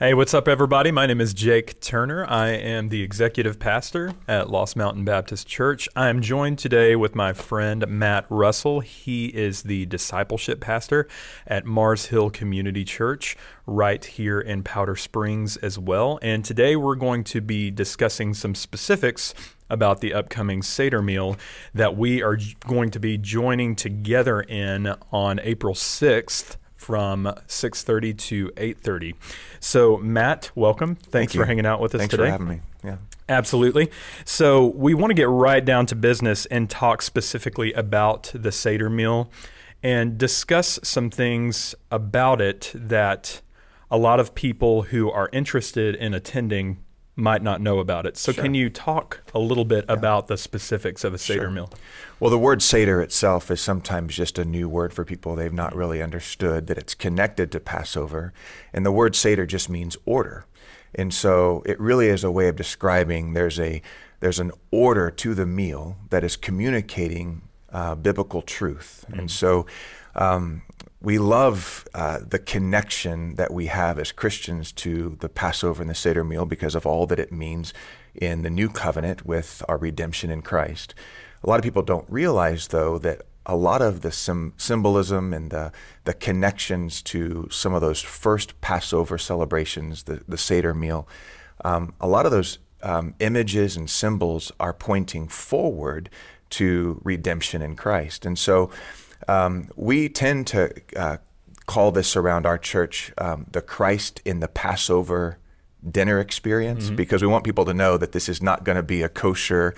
Hey, what's up, everybody? My name is Jake Turner. I am the executive pastor at Lost Mountain Baptist Church. I am joined today with my friend Matt Russell. He is the discipleship pastor at Mars Hill Community Church, right here in Powder Springs as well. And today we're going to be discussing some specifics about the upcoming Seder meal that we are going to be joining together in on April 6th from 6:30 to 8:30. So Matt, welcome. Thanks Thank for hanging out with us Thanks today. for having me. Yeah. Absolutely. So we want to get right down to business and talk specifically about the Seder meal and discuss some things about it that a lot of people who are interested in attending might not know about it. So Sure. can you talk a little bit about the specifics of a Seder Sure. meal? Well, the word Seder itself is sometimes just a new word for people. They've not really understood that it's connected to Passover. And the word Seder just means order. And so it really is a way of describing there's a there's an order to the meal that is communicating uh, biblical truth. And so um, we love uh, the connection that we have as Christians to the Passover and the Seder meal because of all that it means in the new covenant with our redemption in Christ. A lot of people don't realize, though, that a lot of the sim- symbolism and the, the connections to some of those first Passover celebrations, the, the Seder meal, um, a lot of those um, images and symbols are pointing forward to redemption in Christ. And so um, we tend to uh, call this around our church um, the Christ in the Passover dinner experience because we want people to know that this is not going to be a kosher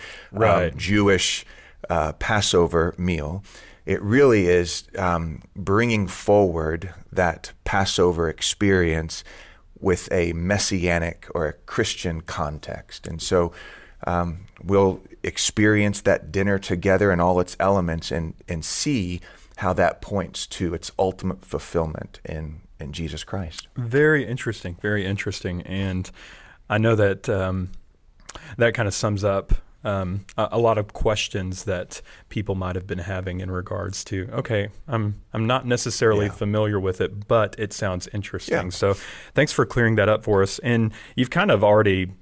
um, Jewish uh, Passover meal. It really is um, bringing forward that Passover experience with a messianic or a Christian context. And so um, we'll experience that dinner together and all its elements and, and see how that points to its ultimate fulfillment in, in Jesus Christ. Very interesting. Very interesting. And I know that um, that kind of sums up um, a, a lot of questions that people might have been having in regards to. Okay, I'm I'm not necessarily Yeah. familiar with it, but it sounds interesting. Yeah. So thanks for clearing that up for us. And you've kind of already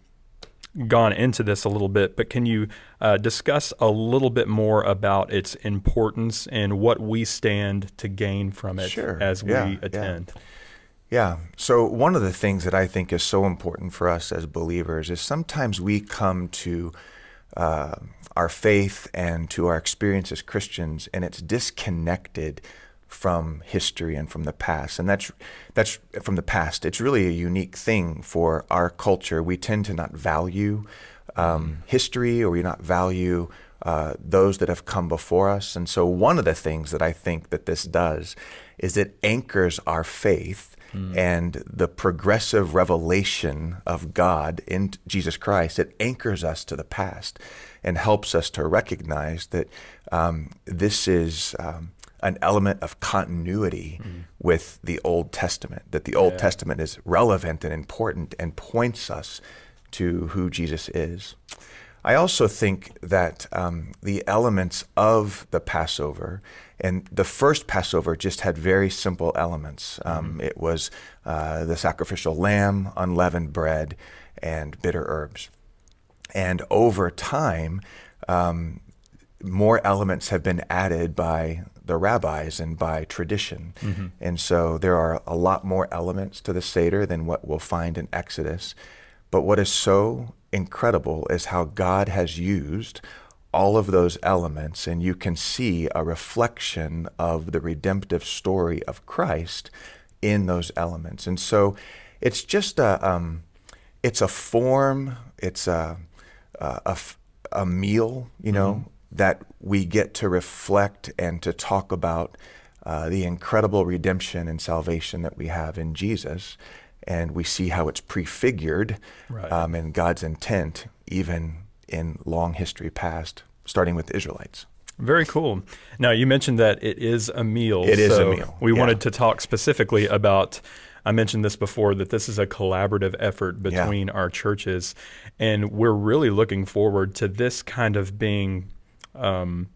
gone into this a little bit, but can you uh, discuss a little bit more about its importance and what we stand to gain from it Sure. as Yeah, we yeah. attend? Yeah. So, one of the things that I think is so important for us as believers is sometimes we come to uh, our faith and to our experience as Christians, and it's disconnected from history and from the past. And that's that's from the past. It's really a unique thing for our culture. We tend to not value um, history, or we not value uh, those that have come before us. And so, one of the things that I think that this does is it anchors our faith and the progressive revelation of God in Jesus Christ. It anchors us to the past and helps us to recognize that um, this is. Um, an element of continuity with the Old Testament, that the Old Yeah. Testament is relevant and important and points us to who Jesus is. I also think that um, the elements of the Passover, and the first Passover just had very simple elements. Um, It was uh, the sacrificial lamb, unleavened bread, and bitter herbs. And over time, um, more elements have been added by the rabbis and by tradition. And so there are a lot more elements to the Seder than what we'll find in Exodus. But what is so incredible is how God has used all of those elements, and you can see a reflection of the redemptive story of Christ in those elements. And so it's just a, um, it's a form, it's a, a, a a meal, you know, that we get to reflect and to talk about uh, the incredible redemption and salvation that we have in Jesus. And we see how it's prefigured Right. um, in God's intent, even in long history past, starting with the Israelites. Very cool. Now you mentioned that it is a meal. It is a meal, We yeah. wanted to talk specifically about. I mentioned this before that this is a collaborative effort between our churches, and we're really looking forward to this kind of being um,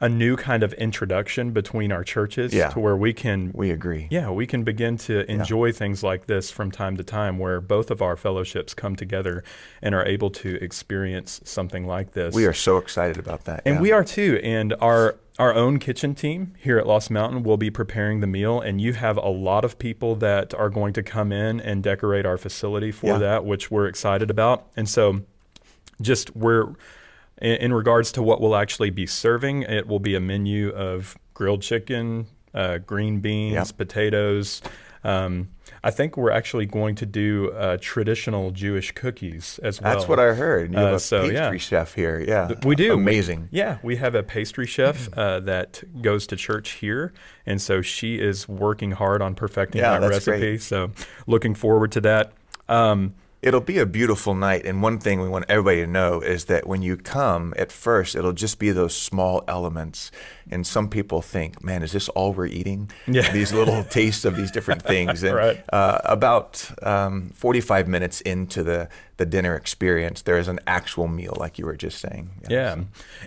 a new kind of introduction between our churches Yeah. to where we can We agree. yeah, we can begin to enjoy things like this from time to time where both of our fellowships come together and are able to experience something like this. We are so excited about that. And yeah. we are too. And our our own kitchen team here at Lost Mountain will be preparing the meal, and you have a lot of people that are going to come in and decorate our facility for Yeah. that, which we're excited about. And so, just we're in, in regards to what we'll actually be serving, it will be a menu of grilled chicken, uh, green beans, Yep. potatoes. Um, I think we're actually going to do uh, traditional Jewish cookies as well. That's what I heard. You have Uh, a so, pastry yeah. chef here. Yeah. We do. Amazing. Yeah, we have a pastry chef uh, that goes to church here, and so she is working hard on perfecting Yeah, that that's recipe. great. So, looking forward to that. Um, It'll be a beautiful night. And one thing we want everybody to know is that when you come, at first, it'll just be those small elements. And some people think, man, is this all we're eating? Yeah. These little tastes of these different things. And Right. uh, about um, 45 minutes into the, the dinner experience, there is an actual meal, like you were just saying. yeah,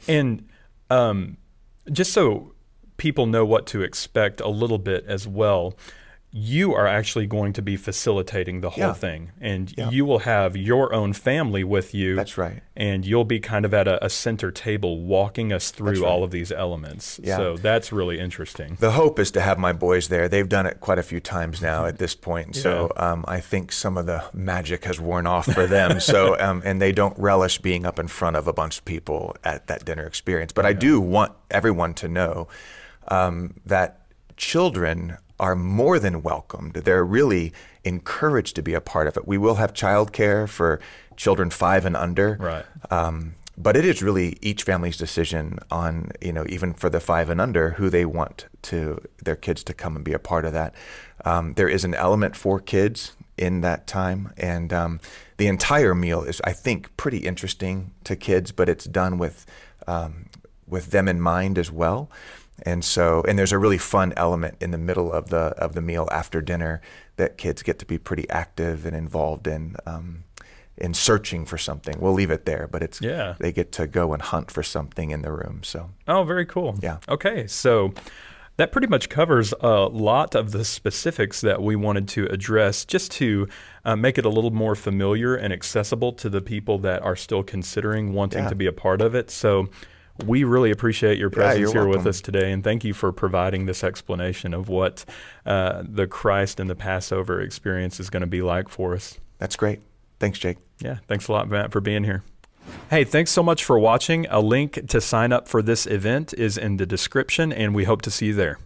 and um, just so people know what to expect a little bit as well. You are actually going to be facilitating the whole Yeah. thing, and Yeah. you will have your own family with you. That's right. and you'll be kind of at a, a center table walking us through right. all of these elements. Yeah. So that's really interesting. The hope is to have my boys there. They've done it quite a few times now at this point. yeah. So um, I think some of the magic has worn off for them. so um, and they don't relish being up in front of a bunch of people at that dinner experience. But I do want everyone to know um, that children are more than welcomed. They're really encouraged to be a part of it. We will have childcare for children five and under. Right. Um, but it is really each family's decision on, you know, even for the five and under, who they want to their kids to come and be a part of that. Um, there is an element for kids in that time, and um, the entire meal is, I think, pretty interesting to kids, but it's done with um, with them in mind as well. And so, and there's a really fun element in the middle of the of the meal after dinner that kids get to be pretty active and involved in. Um, in searching for something, we'll leave it there. But it's Yeah. they get to go and hunt for something in the room. So Oh, very cool. Yeah. Okay, so that pretty much covers a lot of the specifics that we wanted to address just to uh, make it a little more familiar and accessible to the people that are still considering wanting Yeah. to be a part of it. So we really appreciate your presence you're here with us today, and thank you for providing this explanation of what uh, the Christ in the Passover experience is going to be like for us. that's great. Thanks, Jake. Yeah, thanks a lot, Matt, for being here. Hey, thanks so much for watching. A link to sign up for this event is in the description, and we hope to see you there.